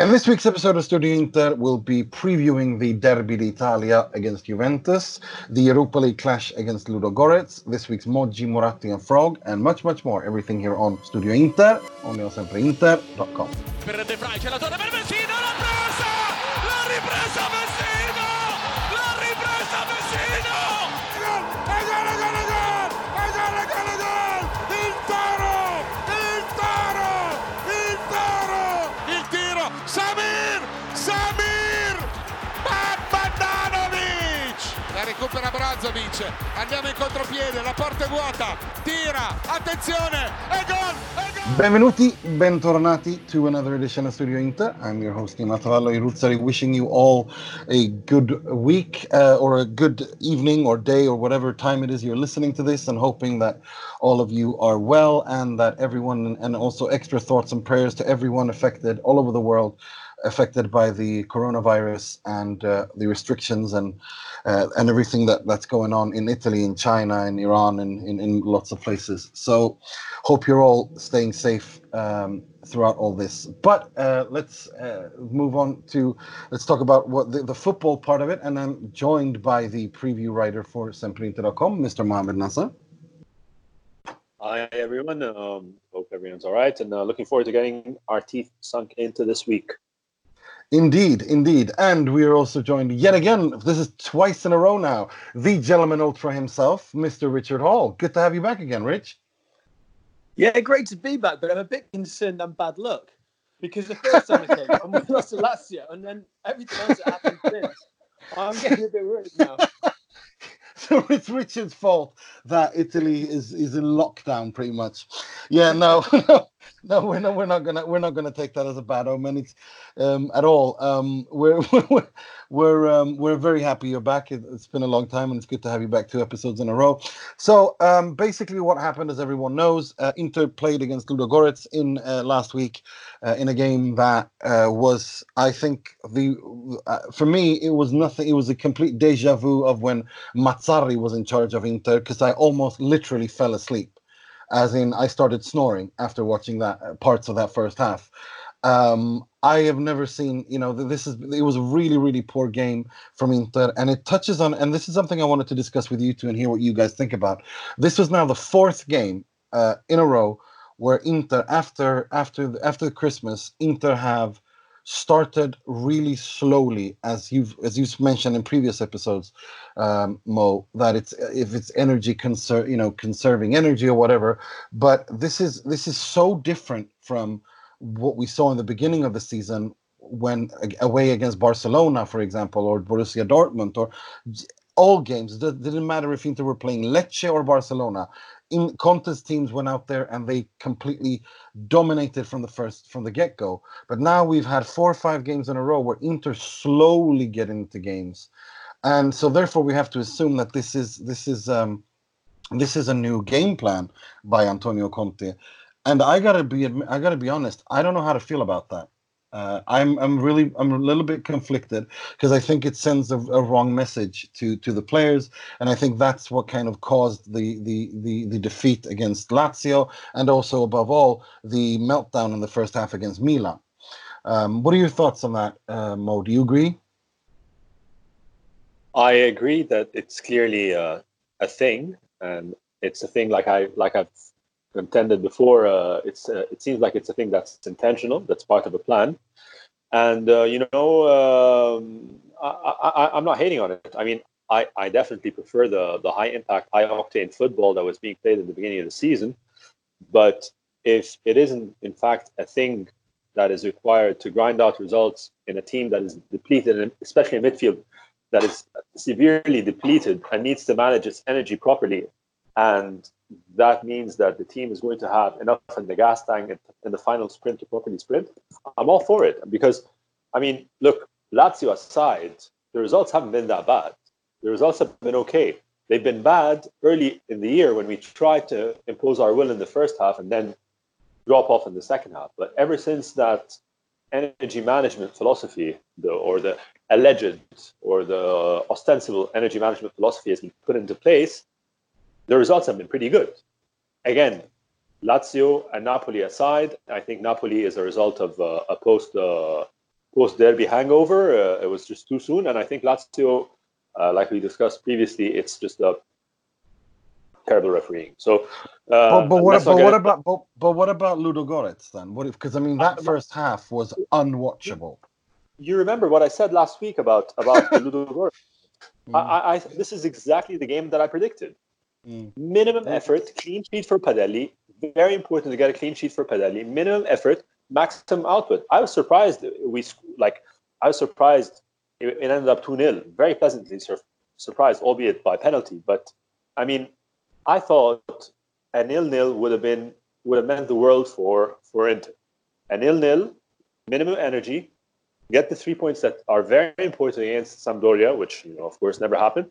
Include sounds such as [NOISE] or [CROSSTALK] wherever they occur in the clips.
In this week's episode of Studio Inter, we'll be previewing the Derby d'Italia against Juventus, the Europa League clash against Ludogorets, this week's Moggi, Moratti and Frog, and much, much more. Everything here on Studio Inter, only on sempreinter.com. recupera Brozovic andiamo in contropiede la porta è vuota tira attenzione e gol, e gol! Benvenuti, bentornati to another edition of Studio Inter. I'm your host Nima Tavallaey Roodsari, wishing you all a good week uh, or a good evening or day or whatever time it is you're listening to this, and hoping that all of you are well and that everyone, and also extra thoughts and prayers to everyone affected all over the world affected by the coronavirus and uh, the restrictions and uh, and everything that that's going on in Italy, in China, in Iran, and in, in lots of places. So, hope you're all staying safe um, throughout all this. But uh, let's uh, move on to let's talk about what the, the, football part of it. And I'm joined by the preview writer for Sempreinter.com, Mr. Mohamed Nasser. Hi everyone. Um, hope everyone's all right, and uh, looking forward to getting our teeth sunk into this week. Indeed, indeed. And we are also joined yet again, this is twice in a row now, the gentleman ultra himself, Mr. Richard Hall. Good to have you back again, Rich. Yeah, great to be back, but I'm a bit concerned I'm bad luck. Because the first time I came, I lost to Lazio, and then everything else that happened since, I'm getting a bit worried now. [LAUGHS] so it's Richard's fault that Italy is is in lockdown, pretty much. Yeah, no, [LAUGHS] no, no, we're not. We're not gonna. We're not gonna take that as a bad omen. It's um, at all. Um, we're [LAUGHS] we're we're, um, we're very happy you're back. It, has been a long time, and it's good to have you back two episodes in a row. So um, basically, what happened, as everyone knows, uh, Inter played against Ludogorets in uh, last week uh, in a game that uh, was, I think, the uh, for me it was nothing. It was a complete deja vu of when Mazzarri was in charge of Inter, because I almost literally fell asleep as in I started snoring after watching that uh, parts of that first half. Um, I have never seen, you know, this is it was a really, really poor game from Inter, and it touches on, and this is something I wanted to discuss with you two and hear what you guys think about. This was now the fourth game uh, in a row where Inter, after after after Christmas, Inter have started really slowly, as you've as you've mentioned in previous episodes, um, Mo. That it's if it's energy conser you know conserving energy or whatever. But this is this is so different from what we saw in the beginning of the season when away against Barcelona, for example, or Borussia Dortmund, or all games. It didn't matter if Inter were playing Lecce or Barcelona in contest teams went out there and they completely dominated from the first from the get-go. But now we've had four or five games in a row where inter slowly get into games. And so therefore we have to assume that this is this is um this is a new game plan by antonio conte. And i gotta be i gotta be honest i don't know how to feel about that uh, I'm I'm really I'm a little bit conflicted because I think it sends a, a, wrong message to to the players, and I think that's what kind of caused the the the, the defeat against Lazio, and also above all the meltdown in the first half against Milan. Um, what are your thoughts on that, uh, Mo? Do you agree? I agree that it's clearly a, a thing, and it's a thing like I like I've intended before. Uh, it's uh, it seems like it's a thing that's intentional. That's part of a plan, and uh, you know, um, I, am not hating on it. I mean, I, I definitely prefer the the high impact, high octane football that was being played at the beginning of the season. But if it isn't, in fact, a thing that is required to grind out results in a team that is depleted, especially in midfield that is severely depleted and needs to manage its energy properly and that means that the team is going to have enough in the gas tank in the final sprint to properly sprint. I'm all for it because, I mean, look, Lazio aside, the results haven't been that bad. The results have been okay. They've been bad early in the year when we tried to impose our will in the first half and then drop off in the second half. But ever since that energy management philosophy, the, or the alleged or the ostensible energy management philosophy has been put into place, the results have been pretty good. Again, Lazio and Napoli aside, I think Napoli is a result of uh, a post uh, post derby hangover. Uh, it was just too soon, and I think Lazio, uh, like we discussed previously, it's just a terrible refereeing. So, but, but what, but what about but, but what about Ludogorets then? What because I mean that first half was unwatchable. you remember what I said last week about about [LAUGHS] Ludogorets? Mm. I, I, this is exactly the game that I predicted. Mm. Minimum effort, clean sheet for Padelli. Very important to get a clean sheet for Padelli. Minimum effort, maximum output. I was surprised. We like. I was surprised. It, it ended up two 0 Very pleasantly sur- surprised, albeit by penalty. But I mean, I thought a nil nil would have been would have meant the world for for Inter. A nil nil, minimum energy, get the three points that are very important against Sampdoria, which you know, of course, never happened.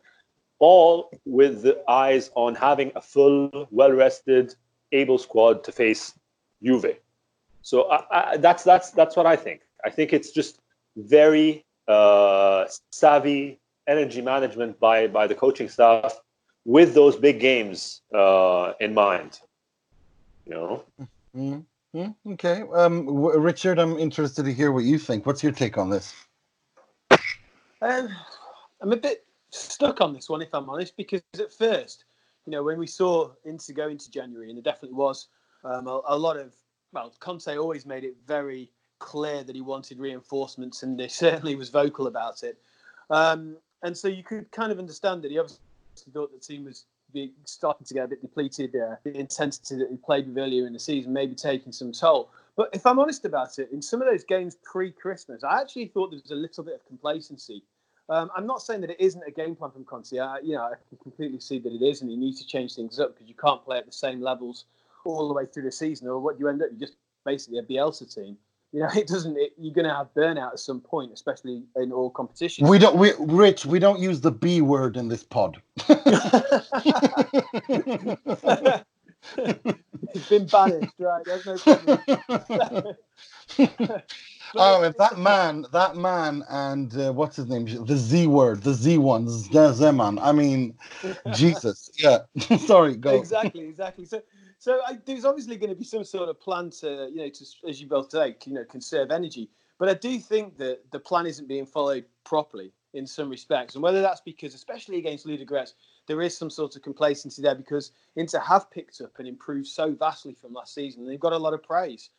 All with the eyes on having a full, well-rested, able squad to face Juve. So I, I, that's that's that's what I think. I think it's just very uh, savvy energy management by by the coaching staff with those big games uh, in mind. You know. Mm. Mm, okay, um, w- Richard, I'm interested to hear what you think. What's your take on this? Um, I'm a bit stuck on this one, if I'm honest, because at first, you know, when we saw Inter go into January, and there definitely was um, a, a lot of, well, Conte always made it very clear that he wanted reinforcements, and he [LAUGHS] certainly was vocal about it. Um, and so you could kind of understand that he obviously thought the team was starting to get a bit depleted. Uh, the intensity that he played with earlier in the season maybe taking some toll. But if I'm honest about it, in some of those games pre-Christmas, I actually thought there was a little bit of complacency. Um, I'm not saying that it isn't a game plan from Conte. I, you know, I can completely see that it is, and you need to change things up because you can't play at the same levels all the way through the season. Or what do you end up, you just basically a Bielsa team. You know, [LAUGHS] it doesn't. It, you're going to have burnout at some point, especially in all competitions. We don't, we, Rich, we don't use the B word in this pod. [LAUGHS] it's been banished, right? There's no problem. [LAUGHS] oh, if that man, that man, and uh, what's his name? The Z word, the Z one, Zeman. I mean, Jesus. [LAUGHS] Yeah. [LAUGHS] Sorry, go. exactly, exactly. So, so I, there's obviously going to be some sort of plan to, you know, to as you both say, you know, conserve energy. But I do think that the plan isn't being followed properly in some respects, and whether that's because, especially against Ludogorets, there is some sort of complacency there because Inter have picked up and improved so vastly from last season. They've got a lot of praise.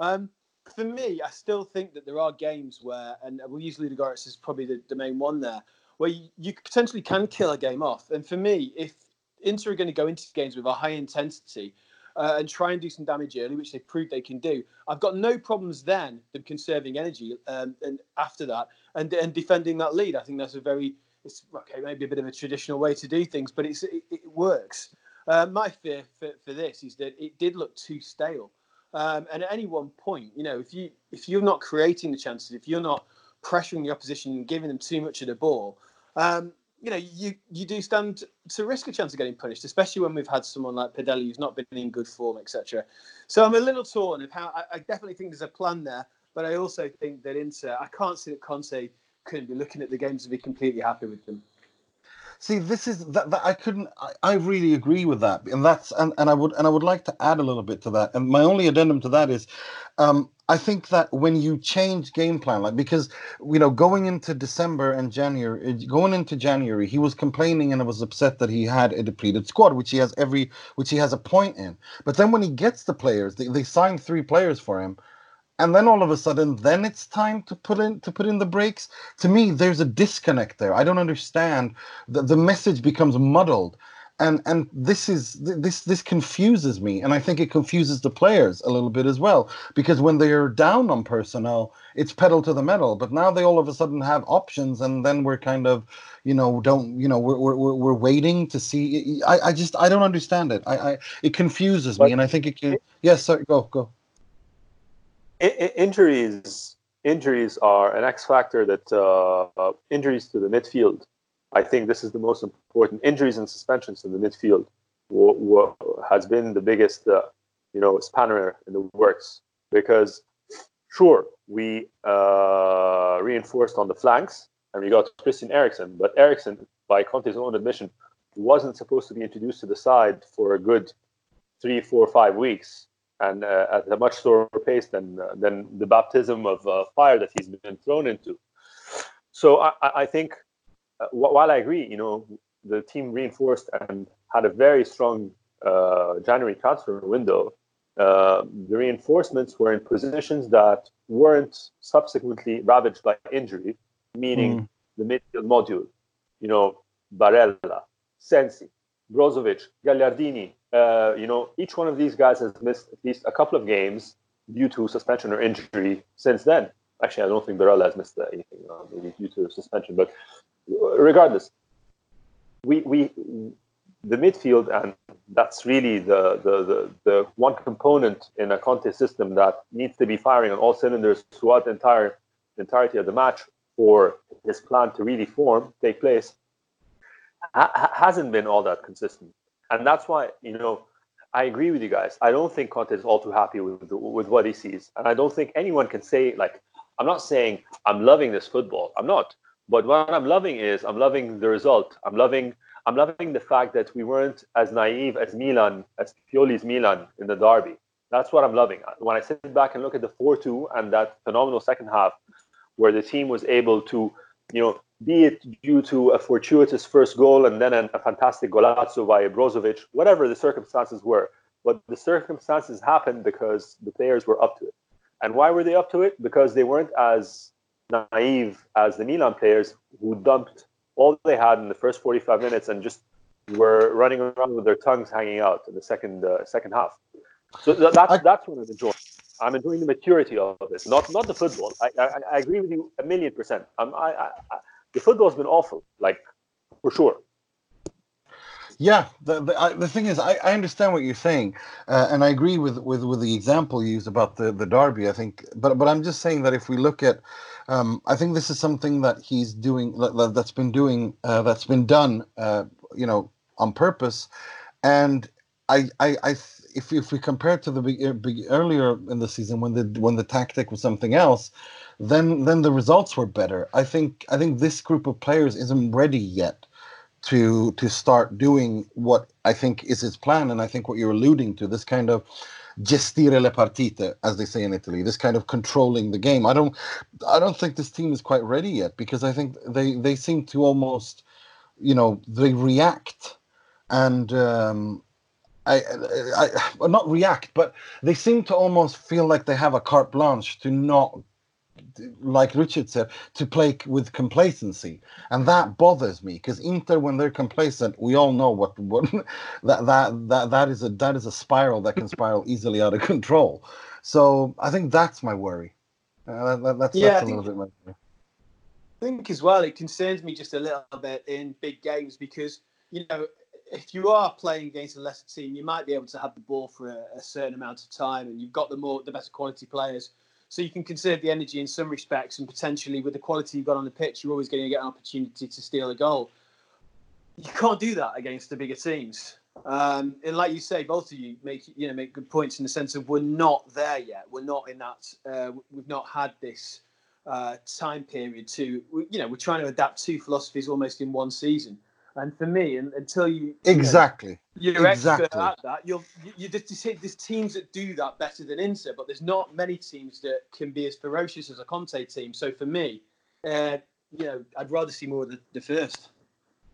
Um, for me, I still think that there are games where, and we'll use Ludogorets as probably the, the main one there, where you, you potentially can kill a game off. And for me, if Inter are going to go into games with a high intensity uh, and try and do some damage early, which they've proved they can do, I've got no problems then them conserving energy um, and after that and, and defending that lead. I think that's a very, it's okay, maybe a bit of a traditional way to do things, but it's, it, it works. Uh, my fear for, for this is that it did look too stale. Um, and at any one point, you know, if you if you're not creating the chances, if you're not pressuring the opposition and giving them too much of the ball, um, you know, you you do stand to risk a chance of getting punished, especially when we've had someone like Padelli who's not been in good form, etc. So I'm a little torn of how I, I definitely think there's a plan there, but I also think that Inter, I can't see that Conte couldn't be looking at the games and be completely happy with them. See, this is that, that I couldn't. I, I really agree with that, and that's and, and I would and I would like to add a little bit to that. And my only addendum to that is, um, I think that when you change game plan, like because you know going into December and January, going into January, he was complaining and I was upset that he had a depleted squad, which he has every, which he has a point in. But then when he gets the players, they, they signed three players for him and then all of a sudden then it's time to put in to put in the brakes. To me there's a disconnect there. I don't understand. The, the message becomes muddled. And and this is this this confuses me. And i think it confuses the players a little bit as well. Because when they're down on personnel it's pedal to the metal. But now they all of a sudden have options. And then we're kind of you know don't you know we're we're, we're waiting to see. I i just i don't understand it. I i it confuses me. But- and i think it can yes sorry go go Injuries injuries are an X factor that uh, uh, injuries to the midfield. I think this is the most important. Injuries and suspensions in the midfield has been the biggest, uh, you know, spanner in the works because sure we uh, reinforced on the flanks and we got Christian Eriksen, but Eriksen, by Conte's own admission, wasn't supposed to be introduced to the side for a good three, four, five weeks and uh, at a much slower pace than uh, than the baptism of uh, fire that he's been thrown into. So I, I think uh, while I agree, you know, the team reinforced and had a very strong uh, January transfer window. Uh, the reinforcements were in positions that weren't subsequently ravaged by injury, meaning mm. the midfield module. You know, Barella, Sensi, Brozovic, Gagliardini. Uh, you know, each one of these guys has missed at least a couple of games due to suspension or injury since then. Actually, I don't think Barella has missed anything uh, maybe due to suspension, but regardless, we we the midfield, and that's really the, the, the, the one component in a Conte's system that needs to be firing on all cylinders throughout the entire entirety of the match for his plan to really form, take place, ha- hasn't been all that consistent. And that's why, you know, I agree with you guys. I don't think Conte is all too happy with, with what he sees. And I don't think anyone can say, like, I'm not saying I'm loving this football. I'm not. But what I'm loving is I'm loving the result. I'm loving I'm loving the fact that we weren't as naive as Milan, as Pioli's Milan in the derby. That's what I'm loving. When I sit back and look at the 4-2 and that phenomenal second half, where the team was able to, you know, be it due to a fortuitous first goal and then a fantastic golazzo by Brozovic, whatever the circumstances were. But the circumstances happened because the players were up to it. And why were they up to it? Because they weren't as naive as the Milan players who dumped all they had in the first 45 minutes and just were running around with their tongues hanging out in the second uh, second half. So th- that's I, that's what I'm enjoying. I'm enjoying the maturity of it, not not the football. I, I, I agree with you a million percent. I'm, I, I, the football's been awful, like for sure. Yeah, the the, I, the thing is, I, I understand what you're saying, uh, and I agree with, with with the example you used about the the derby. I think, but but I'm just saying that if we look at um, I think this is something that he's doing that, has been doing uh, that's been done, uh, you know, on purpose. And I, I, I if if we compare it to the big, earlier in the season when the when the tactic was something else, then then the results were better. I think I think this group of players isn't ready yet to to start doing what I think is his plan, and I think what you're alluding to this kind of gestire le partite, as they say in Italy. This kind of controlling the game. I don't, I don't think this team is quite ready yet because I think they they seem to almost, you know, they react, and um, I, I, I not react, but they seem to almost feel like they have a carte blanche to not like Richard said, to play with complacency, and that bothers me because Inter, when they're complacent, we all know what what [LAUGHS] that that that that is a that is a spiral that can spiral easily out of control. So I think that's my worry. Uh, that, that's, yeah, that's a little bit my. I think as well, it concerns me just a little bit in big games because you know if you are playing against a lesser team, you might be able to have the ball for a, a certain amount of time, and you've got the more the better quality players so you can conserve the energy in some respects, and potentially with the quality you've got on the pitch, you're always going to get an opportunity to steal a goal. You can't do that against the bigger teams. Um, and like you say, both of you make you know make good points in the sense of we're not there yet. We're not in that. Uh, we've not had this uh, time period to you know we're trying to adapt two philosophies almost in one season. And for me, and, until you exactly you know, you're exactly. expert at that, you'll you, you just say there's teams that do that better than Inter, but there's not many teams that can be as ferocious as a Conte team. So for me, uh, you know, I'd rather see more of the, the first.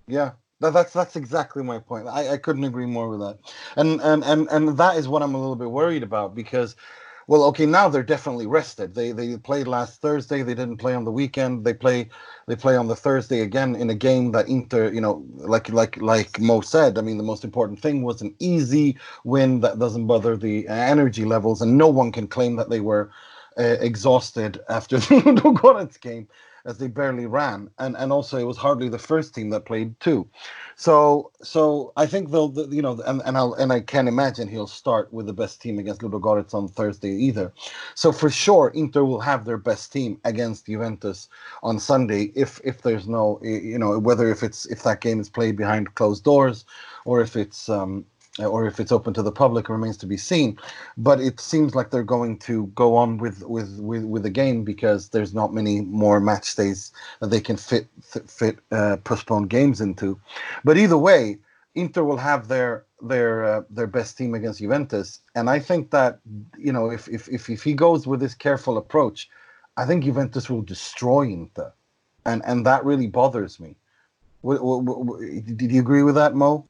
Yeah, that, that's that's exactly my point. I, I couldn't agree more with that, and and and and that is what I'm a little bit worried about because well, okay, now they're definitely rested. They they played last Thursday. They didn't play on the weekend. They play they play on the Thursday again in a game that Inter, you know, like like like Mo said. I mean, the most important thing was an easy win that doesn't bother the energy levels, and no one can claim that they were uh, exhausted after [LAUGHS] the Ludogorets game as they barely ran, and and also it was hardly the first team that played too. So so I think they'll the, you know and and I'll and I can't imagine he'll start with the best team against Ludogorets on Thursday either. So for sure Inter will have their best team against Juventus on Sunday if if there's no you know whether if it's if that game is played behind closed doors or if it's um or if it's open to the public remains to be seen. But it seems like they're going to go on with with with, with the game because there's not many more match days that they can fit fit uh, postponed games into. But either way, Inter will have their their uh, their best team against Juventus, and I think that you know if if if, if he goes with this careful approach, I think Juventus will destroy Inter, and and that really bothers me. W- w- w- did you agree with that, Mo?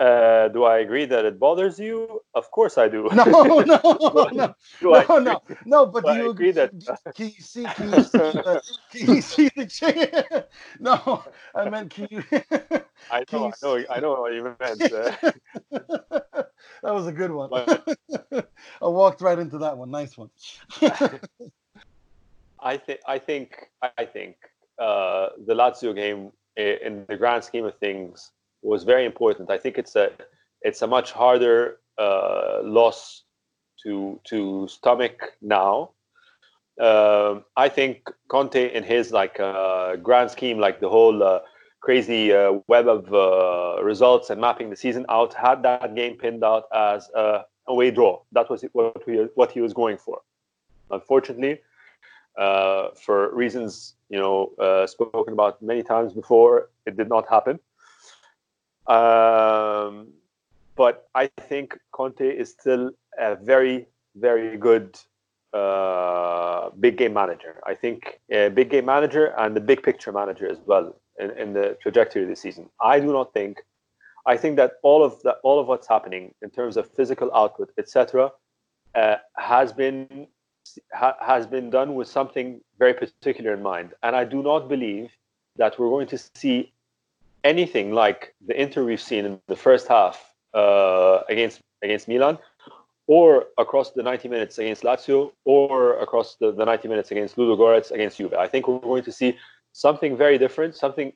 Uh, do I agree that it bothers you? Of course I do. [LAUGHS] No, no, [LAUGHS] no, Do I no, no, no. But do you agree that- Can you see? Can you see? Uh, [LAUGHS] can you see the change? No, I meant can you? I know, I know, I know what you meant. Uh, that was a good one. I walked right into that one. Nice one. I think, I think, I think uh, the Lazio game, in the grand scheme of things, was very important. I think it's a, it's a much harder uh, loss to to stomach now. Um, I think Conte, in his like uh, grand scheme, like the whole uh, crazy uh, web of uh, results and mapping the season out, had that game pinned out as a away draw. That was what he, what he was going for. Unfortunately, for reasons you know spoken about many times before, it did not happen. Um, but I think Conte is still a very, very good uh, big game manager. I think a big game manager and the big picture manager as well in, in the trajectory of the season. I do not think. I think that all of that, all of what's happening in terms of physical output, etc., uh, has been ha, has been done with something very particular in mind. And I do not believe that we're going to see anything like the Inter we've seen in the first half uh, against against Milan, or across the 90 minutes against Lazio, or across the, the 90 minutes against Ludogorets against Juve. I think we're going to see something very different, something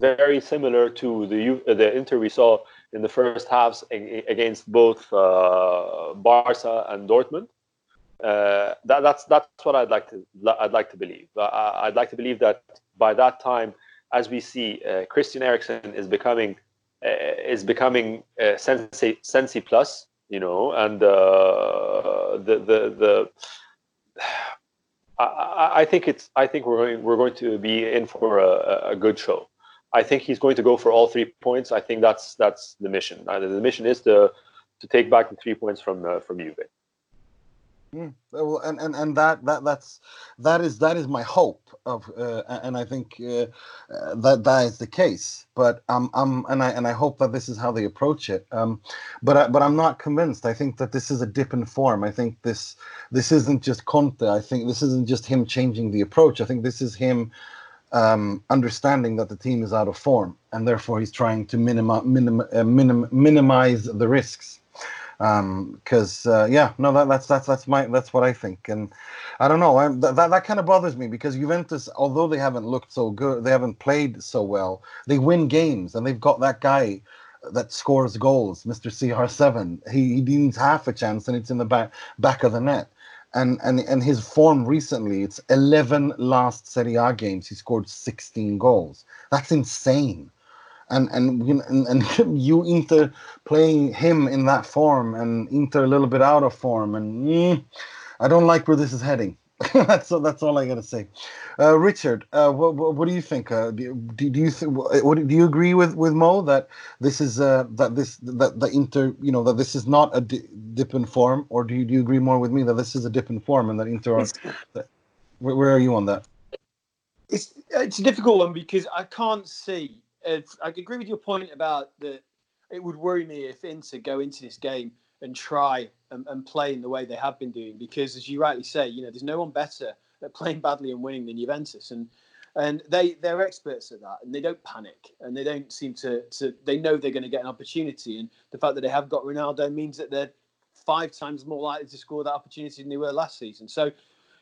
very similar to the Ju- the Inter we saw in the first halves against both uh, Barca and Dortmund. Uh, that, that's that's what I'd like to I'd like to believe. I, I'd like to believe that by that time, as we see, uh, Christian Eriksen is becoming uh, is becoming uh, Sensi plus, you know, and uh, the the the. [SIGHS] I, I- I think it's. I think we're going. We're going to be in for a, a good show. I think he's going to go for all three points. I think that's that's the mission. Uh, the mission is to to take back the three points from uh, from Juve. Mm, well, and, and and that that that's that is that is my hope of, uh, and I think uh, uh, that that is the case. But um, and I and I hope that this is how they approach it. Um, but I, but I'm not convinced. I think that this is a dip in form. I think this this isn't just Conte. I think this isn't just him changing the approach. I think this is him um, understanding that the team is out of form, and therefore he's trying to minimi- minim- uh, minim- minimize the risks because um, uh, yeah, no, that, that's that's that's my that's what I think, and I don't know, I'm, that that kind of bothers me because Juventus, although they haven't looked so good, they haven't played so well, they win games, and they've got that guy that scores goals, Mr. CR7. He, he needs half a chance, and it's in the back back of the net. And, and and his form recently, it's 11 last Serie A games. He scored 16 goals. That's insane and and and, and you Inter playing him in that form and Inter a little bit out of form and mm, I don't like where this is heading. [LAUGHS] that's that's all I gotta say. Uh, Richard, uh, what, what, what do you think? Uh, do, do, you th- what, do you agree with, with Mo that this is uh, that this that the Inter you know that this is not a di- dip in form, or do you, do you agree more with me that this is a dip in form and that Inter are? That, where, where are you on that? It's it's a difficult one because I can't see. I agree with your point about that. It would worry me if Inter go into this game and try and, and play in the way they have been doing because, as you rightly say, you know, there's no one better at playing badly and winning than Juventus, and and they they're experts at that, and they don't panic, and they don't seem to to they know they're going to get an opportunity, and the fact that they have got Ronaldo means that they're five times more likely to score that opportunity than they were last season. So,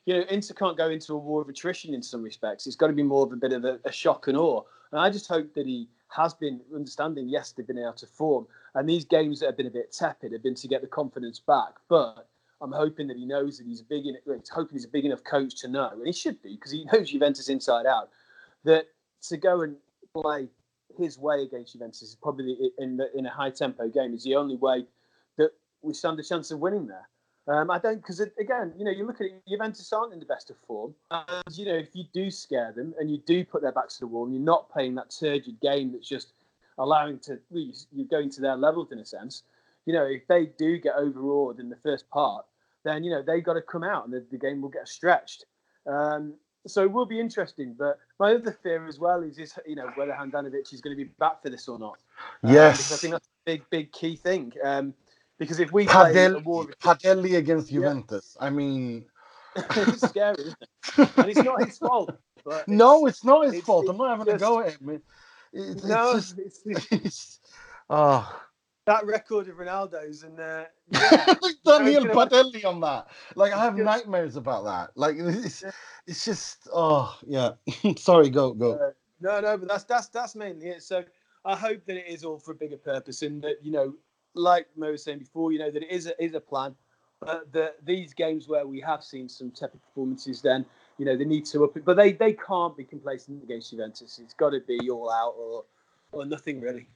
you know, Inter can't go into a war of attrition in some respects. It's got to be more of a bit of a, a shock and awe, and I just hope that he has been understanding. Yes, they've been out of form, and these games that have been a bit tepid have been to get the confidence back, but. I'm hoping that he knows that he's big. He's hoping he's a big enough coach to know, and he should be because he knows Juventus inside out. That to go and play his way against Juventus is probably in the, in a high tempo game is the only way that we stand a chance of winning there. Um, I don't because again, you know, you look at it, Juventus aren't in the best of form, and you know, if you do scare them and you do put their backs to the wall, and you're not playing that turgid game that's just allowing to you're going to their levels in a sense. You know, if they do get overawed in the first part, then you know they've got to come out and the, the game will get stretched. Um, so it will be interesting. But my other fear as well is, is you know whether Handanovic is going to be back for this or not. Um, yes, I think that's a big, big key thing. Um, because if we Padel, play Padelli against Juventus, yeah. I mean, [LAUGHS] it's scary, it? and it's not his [LAUGHS] fault. no, it's, not his it's, fault. It's I'm not having just, a go at him. It's, no, it's just, it's, oh. [LAUGHS] That record of Ronaldo's and uh, yeah, Daniel Padelli on that. Like I have nightmares about that. Like it's, it's just oh yeah. Sorry, go go. Uh, no, no, but that's that's that's mainly it. So I hope that it is all for a bigger purpose and that you know like Mo was saying before, you know, that it is a, is a plan. But the, these games where we have seen some tepid performances, then you know they need to up it. But they, they can't be complacent against Juventus. It's got to be all out or or nothing really.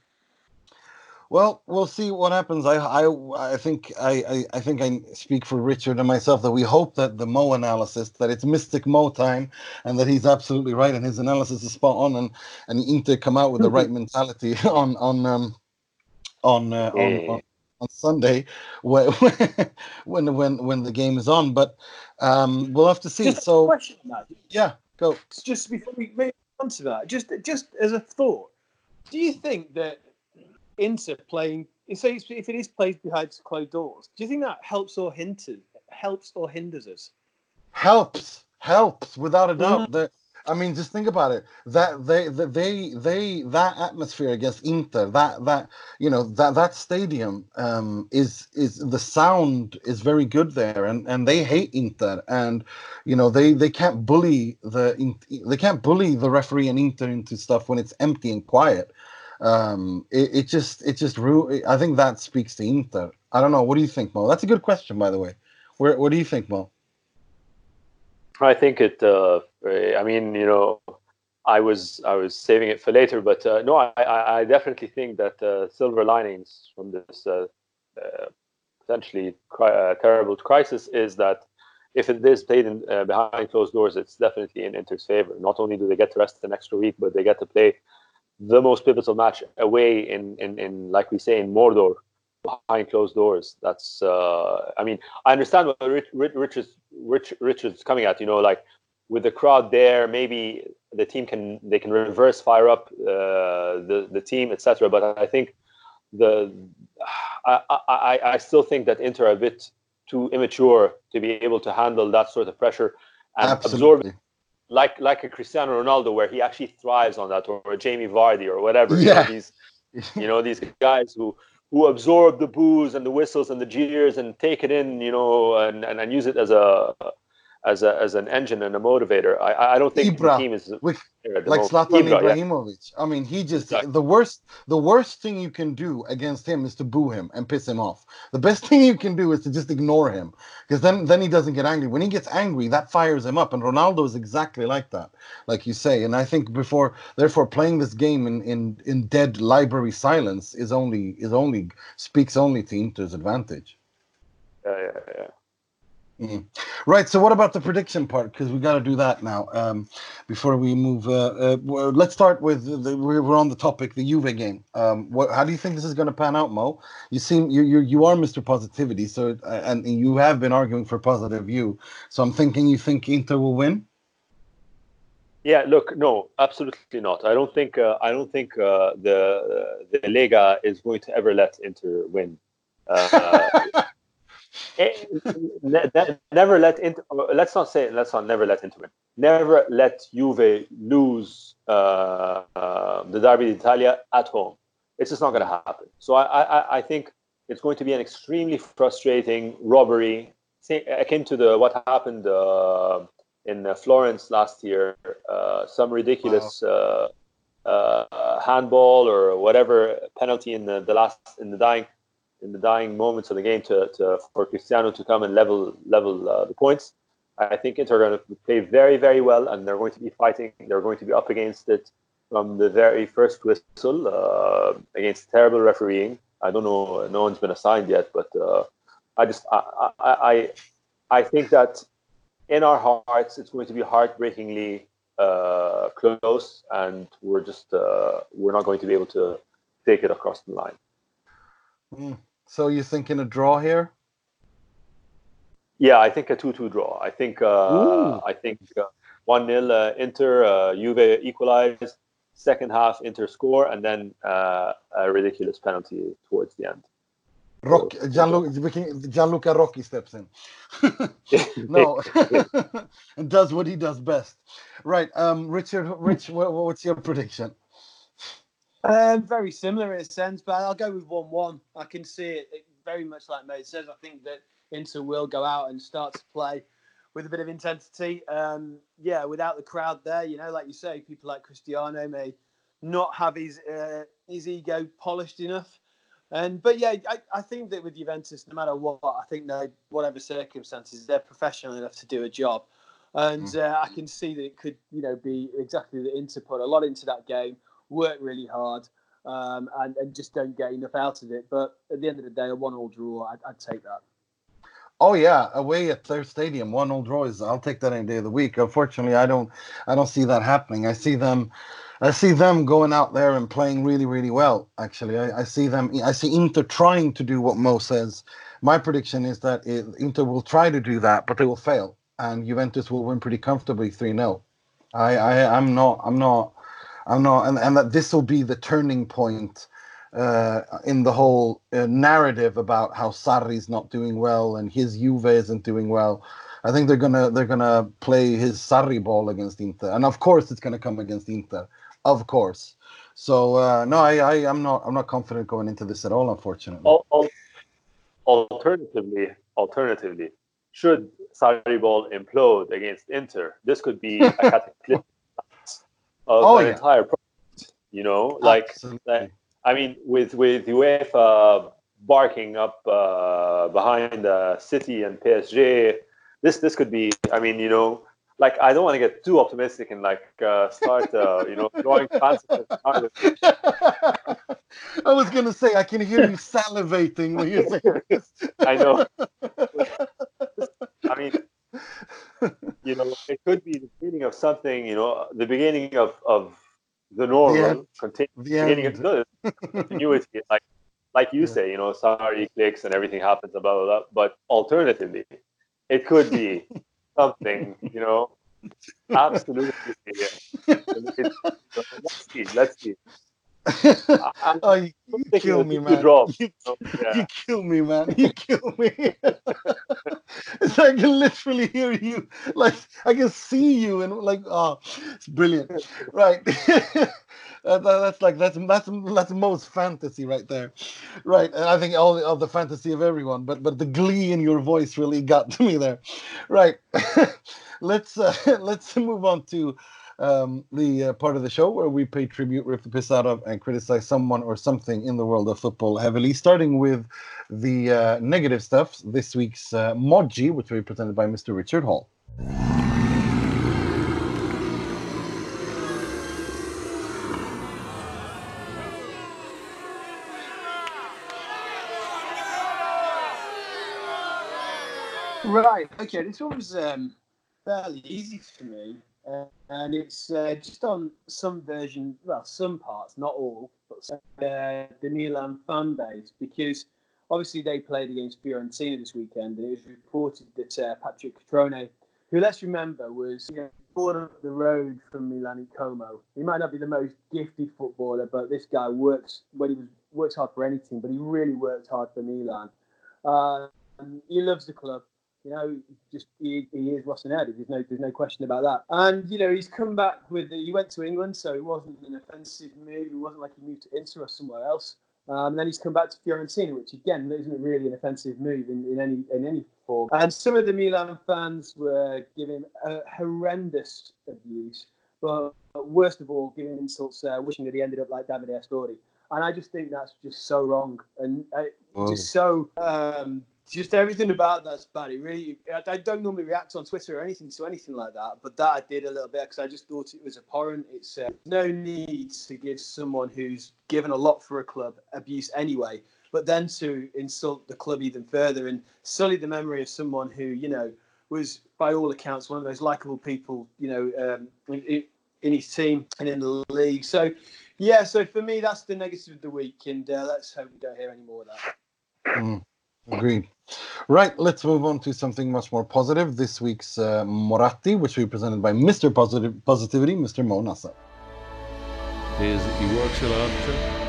Well, we'll see what happens. I I I think I, I, I think I speak for Richard and myself that we hope that the Mo analysis that it's Mystic Mo time and that he's absolutely right and his analysis is spot on and and Inter come out with the [LAUGHS] right mentality [LAUGHS] on on um on uh, on, on, on Sunday when [LAUGHS] when when when the game is on. But um, we'll have to see. Just so question, yeah, go. Just before we move on to that, just just as a thought, do you think that Inter playing, say if it is played behind closed doors, do you think that helps or hinders helps or hinders us? Helps, helps without a doubt. Mm-hmm. I mean, just think about it. That they, they, they, that atmosphere against Inter, that, that, you know, that, that stadium um, is, is the sound is very good there, and and they hate Inter, and you know, they they can't bully the they can't bully the referee and Inter into stuff when it's empty and quiet. Um, it, it just, it just, I think that speaks to Inter. I don't know. What do you think, Mo? That's a good question, by the way. Where, what do you think, Mo? I think it. Uh, I mean, you know, I was I was saving it for later, but uh, no, I, I definitely think that uh, silver linings from this uh, uh, potentially cri- uh, terrible crisis is that if it is played in, behind closed doors, it's definitely in Inter's favor. Not only do they get to rest an extra week, but they get to play the most pivotal match away in in, in like we say in Mordor behind closed doors. That's uh, I mean I understand what Rich, Rich, is, Rich, Richard's coming at. You know, like with the crowd there, maybe the team can they can reverse fire up uh, the the team, etc. But I think the I, I I still think that Inter are a bit too immature to be able to handle that sort of pressure and Absolutely. absorb like like a Cristiano Ronaldo where he actually thrives on that or a Jamie Vardy or whatever. Yeah. You know, these you know these guys who who absorb the boos and the whistles and the jeers and take it in, you know, and, and, and use it as a as a as an engine and a motivator. I I don't think Ibra, the team is like Zlatan Ibrahimovic. Yeah. I mean, he just exactly. the worst the worst thing you can do against him is to boo him and piss him off. The best [LAUGHS] thing you can do is to just ignore him because then then he doesn't get angry. When he gets angry, that fires him up. And Ronaldo is exactly like that, like you say. And I think before therefore playing this game in in in dead library silence is only is only speaks only to Inter's advantage. Yeah, yeah, yeah. Mm. Right. So, what about the prediction part? Because we got to do that now um, before we move. Uh, uh, let's start with the, we're on the topic, the Juve game. Um, what, how do you think this is going to pan out, Mo? You seem you you you are Mr. Positivity, so uh, and you have been arguing for positive view. So, I'm thinking you think Inter will win. Yeah. Look, no, absolutely not. I don't think uh, I don't think uh, the the Lega is going to ever let Inter win. [LAUGHS] Uh, never let into. Let's not say. Let's not never let into it. Never let Juve lose uh, uh, the Derby d'Italia at home. It's just not going to happen. So I, I, I think it's going to be an extremely frustrating robbery, akin to the what happened uh, in uh, Florence last year. Uh, some ridiculous. Wow. Uh, handball or whatever penalty in the, the last in the dying in the dying moments of the game to, to for Cristiano to come and level level uh, the points. I think Inter are going to play very very well, and they're going to be fighting. They're going to be up against it from the very first whistle uh, against terrible refereeing. I don't know. No one's been assigned yet, but uh, I just I, I I think that in our hearts it's going to be heartbreakingly uh, close, and we're just uh, we're not going to be able to take it across the line. Mm. So you're thinking a draw here? Yeah, I think a two-two draw. I think uh, I think uh, one 0 uh, Inter, uh, Juve equalized. Second half, Inter score, and then uh, a ridiculous penalty towards the end. Rock, Gianluca, Gianluca Rocchi steps in. [LAUGHS] no, [LAUGHS] and does what he does best. Right, um, Richard. Rich, what's your prediction? Um, very similar in a sense, but I'll go with one-one. I can see it, it very much like Mo says. I think that Inter will go out and start to play with a bit of intensity. Um, yeah, without the crowd there, you know, like you say, people like Cristiano may not have his uh, his ego polished enough. And but yeah, I, I think that with Juventus, no matter what, I think they whatever circumstances, they're professional enough to do a job. And mm. uh, I can see that it could, you know, be exactly the Inter put a lot into that game, work really hard, um, and, and just don't get enough out of it. But at the end of the day, a one-all draw, I'd, I'd take that. Oh yeah, away at their stadium, one old draw is. I'll take that any day of the week. Unfortunately, I don't. I don't see that happening. I see them. I see them going out there and playing really, really well. Actually, I, I see them. I see Inter trying to do what Mo says. My prediction is that it, Inter will try to do that, but they will fail, and Juventus will win pretty comfortably three 0 I, I, I'm not. I'm not. I'm not. And, and that this will be the turning point uh, in the whole uh, narrative about how Sarri's not doing well and his Juve isn't doing well. I think they're gonna they're gonna play his Sarri ball against Inter, and of course it's gonna come against Inter, of course. So uh, no, I, I am not I'm not confident going into this at all, unfortunately. Alternatively, alternatively, should Sarri ball implode against Inter, this could be a [LAUGHS] cataclysm of oh, the yeah. entire project. You know, like, like I mean, with with UEFA barking up uh, behind uh, City and PSG, this this could be. I mean, you know, like I don't want to get too optimistic and like uh, start, uh, you know, drawing. [LAUGHS] I was gonna say I can hear you salivating when you say [LAUGHS] this. I know. I mean, [LAUGHS] you know, it could be the beginning of something. You know, the beginning of of the normal, continue, beginning of the continuity, [LAUGHS] like like you yeah. say, you know, Sarri clicks and everything happens, blah blah blah. But alternatively, it could be [LAUGHS] something, you know, absolutely. Yeah. let's see, let's see. I, oh, you, you kill me, man. You, yeah. you, kill me, man. You kill me. [LAUGHS] it's like I can literally hear you. Like I can see you, and like, oh, it's brilliant. Right. [LAUGHS] that, that's like that's that's that's most fantasy right there, right? And I think all of the fantasy of everyone, but but the glee in your voice really got to me there, right? [LAUGHS] let's uh, let's move on to um, the uh, part of the show where we pay tribute, rip the piss out of, and criticize someone or something in the world of football heavily, starting with the uh, negative stuff. This week's uh, Moggi, which will be presented by Mr. Richard Hall. Right. Okay. This one was um, fairly easy for me. Uh, and it's uh, just on some version, well, some parts, not all, but uh, the Milan fan base, because obviously they played against Fiorentina this weekend, and it was reported that uh, Patrick Cutrone, who let's remember was you know, born up the road from Milan Como. He might not be the most gifted footballer, but this guy works when he was works hard for any team, but he really worked hard for Milan. Uh, he loves the club you know, just he, he is Rossoneri. There's no there's no question about that. And you know, he's come back with he went to England, so it wasn't an offensive move. It wasn't like he moved to Inter or somewhere else. Um, and then he's come back to Fiorentina, which again isn't really an offensive move in, in any in any form. And some of the Milan fans were giving a horrendous abuse, but worst of all, giving insults, uh, wishing that he ended up like Davide Astori. And I just think that's just so wrong and uh, just so um, just everything about that's bad. It really, I, don't normally react on Twitter or anything to anything like that, but that I did a little bit because I just thought it was abhorrent. It's uh, no need to give someone who's given a lot for a club abuse anyway, but then to insult the club even further and sully the memory of someone who you know was by all accounts one of those likable people you know um, in, in, his team and in the league. So yeah, so for me that's the negative of the week, and uh, let's hope we don't hear any more of that. Mm, agreed. Right, let's move on to something much more positive. This week's uh, Moratti, which will be presented by Mr. Positive Positivity, Mr. Mo Nasser. He's, he works a lot,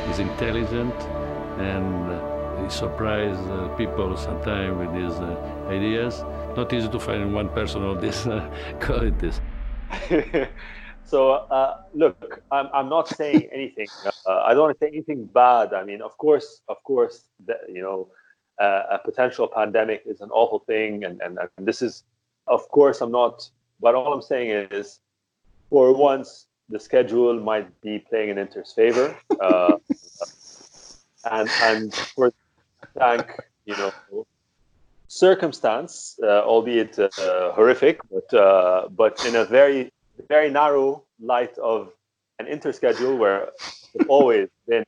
he's intelligent, and uh, he surprises uh, people sometimes with his uh, ideas. Not easy to find one person of these uh, [LAUGHS] qualities. [LAUGHS] so, uh, look, I'm, I'm not saying anything. I don't want to say anything bad. I mean, of course, of course, that, you know, a potential pandemic is an awful thing, and, and, and this is, of course, I'm not. But all I'm saying is, for once, the schedule might be playing in Inter's favor, uh, and and for thank you know circumstance, uh, albeit uh, horrific, but uh, but in a very very narrow light of an Inter schedule where it's always been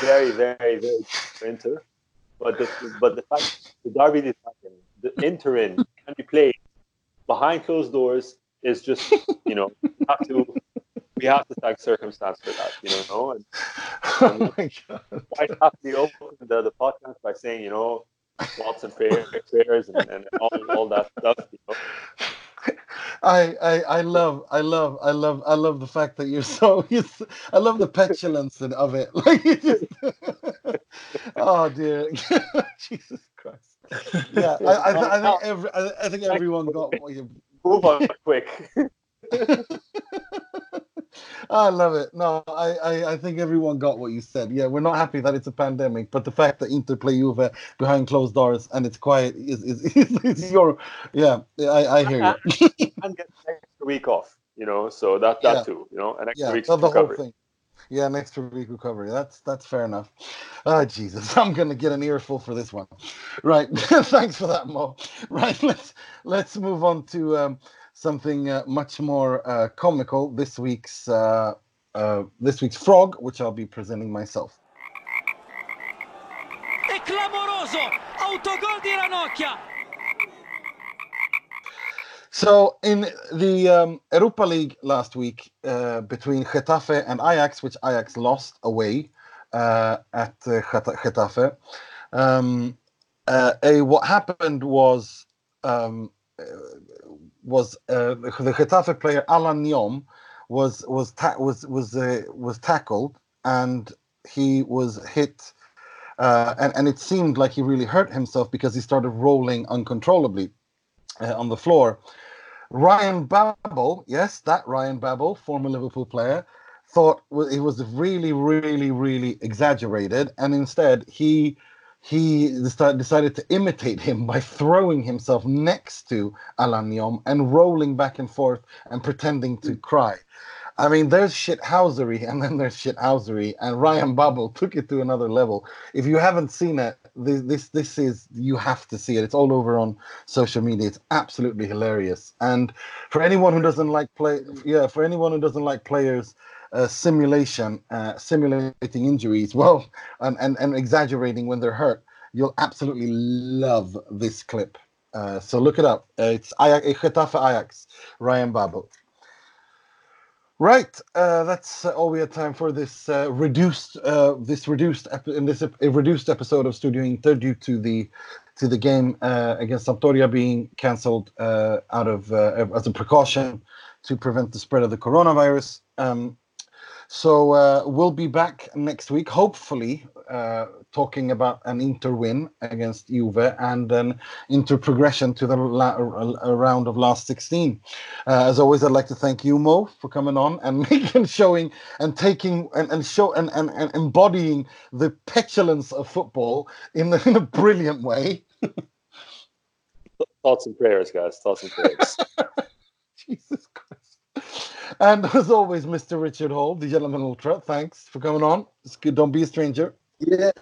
very very very Inter, but the but the fact the derby this the Interin can be played behind closed doors is just you know have to we have to thank circumstance for that, you know. And, and [LAUGHS] oh my God. quite happily open the, the podcast by saying, you know, thoughts and prayers, prayers and, and all, all that stuff, you know. [LAUGHS] I, I I love I love I love I love the fact that you're [LAUGHS] so you I love the petulance of it. [LAUGHS] Like you just oh dear. Jesus Christ. Yeah I, I, I think every I, think everyone got what you move on quick I love it. No, I, I, I, think everyone got what you said. Yeah, we're not happy that it's a pandemic, but the fact that Inter play Juve behind closed doors and it's quiet is is, [LAUGHS] is, is your yeah. I, I hear you. and get an extra week off, you know. So that that yeah. too, you know, an extra yeah, week the recovery. whole thing. Yeah, an extra week recovery. That's that's fair enough. Ah, oh, Jesus, [LAUGHS] I'm gonna get an earful for this one. Right, [LAUGHS] thanks for that, Mo. Right, let's let's move on to um, something uh, much more uh, comical. This week's uh, uh, this week's frog, which I'll be presenting myself. È clamoroso! Autogol di Ranocchia! So in the um, Europa League last week uh, between Getafe and Ajax, which Ajax lost away uh, at uh, Getafe, um, uh, a, what happened was um, was uh, the Getafe player Alan Nyom was was ta- was was uh, was tackled and he was hit uh, and and it seemed like he really hurt himself because he started rolling uncontrollably uh, on the floor. Ryan Babel, yes, that Ryan Babel, former Liverpool player, thought it was really, really, really exaggerated, and instead he he decided to imitate him by throwing himself next to Alan Nyom and rolling back and forth and pretending to mm. cry. I mean, there's shithousery and then there's shithousery, and Ryan Babel took it to another level. If you haven't seen it, this, this this is you have to see it. It's all over on social media. It's absolutely hilarious. And for anyone who doesn't like play, yeah, for anyone who doesn't like players simulation, uh, simulating injuries, [LAUGHS] well, and, and, exaggerating when they're hurt, you'll absolutely love this clip. Uh, so look it up. It's Ajax, Getafe Ajax, Ryan Babel. Right, uh, that's all we had time for this uh, reduced, uh, this reduced in this reduced episode of Studio Inter due to the to the game against Sampdoria being cancelled out of as a precaution to prevent the spread of the coronavirus. Um, so uh, we'll be back next week, hopefully, uh, talking about an Inter win against Juve and an Inter progression to the la- round of last 16. Uh, as always, I'd like to thank you, Mo, for coming on and [LAUGHS] making, showing, and taking and, and show and, and, and embodying the petulance of football in, the, in a brilliant way. [LAUGHS] Thoughts and prayers, guys. Thoughts and prayers. [LAUGHS] Jesus. And [LAUGHS] as always, Mr. Richard Hall, the Gentleman Ultra, thanks for coming on. It's good. Don't be a stranger. Yeah.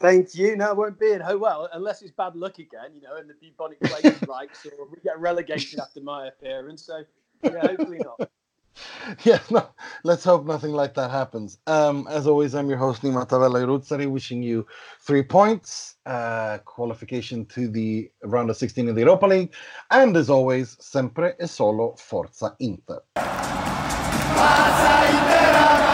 Thank you. No, I won't be in. Oh well, unless it's bad luck again, you know, and the bubonic plague strikes, or we get relegated after my appearance. So, yeah, hopefully not. [LAUGHS] yeah, no, let's hope nothing like that happens. Um, as always, I'm your host, Nima Tavallaey Roodsari, wishing you three points, uh, qualification to the round of 16 in the Europa League, and as always, sempre e solo Forza Inter. Forza Inter!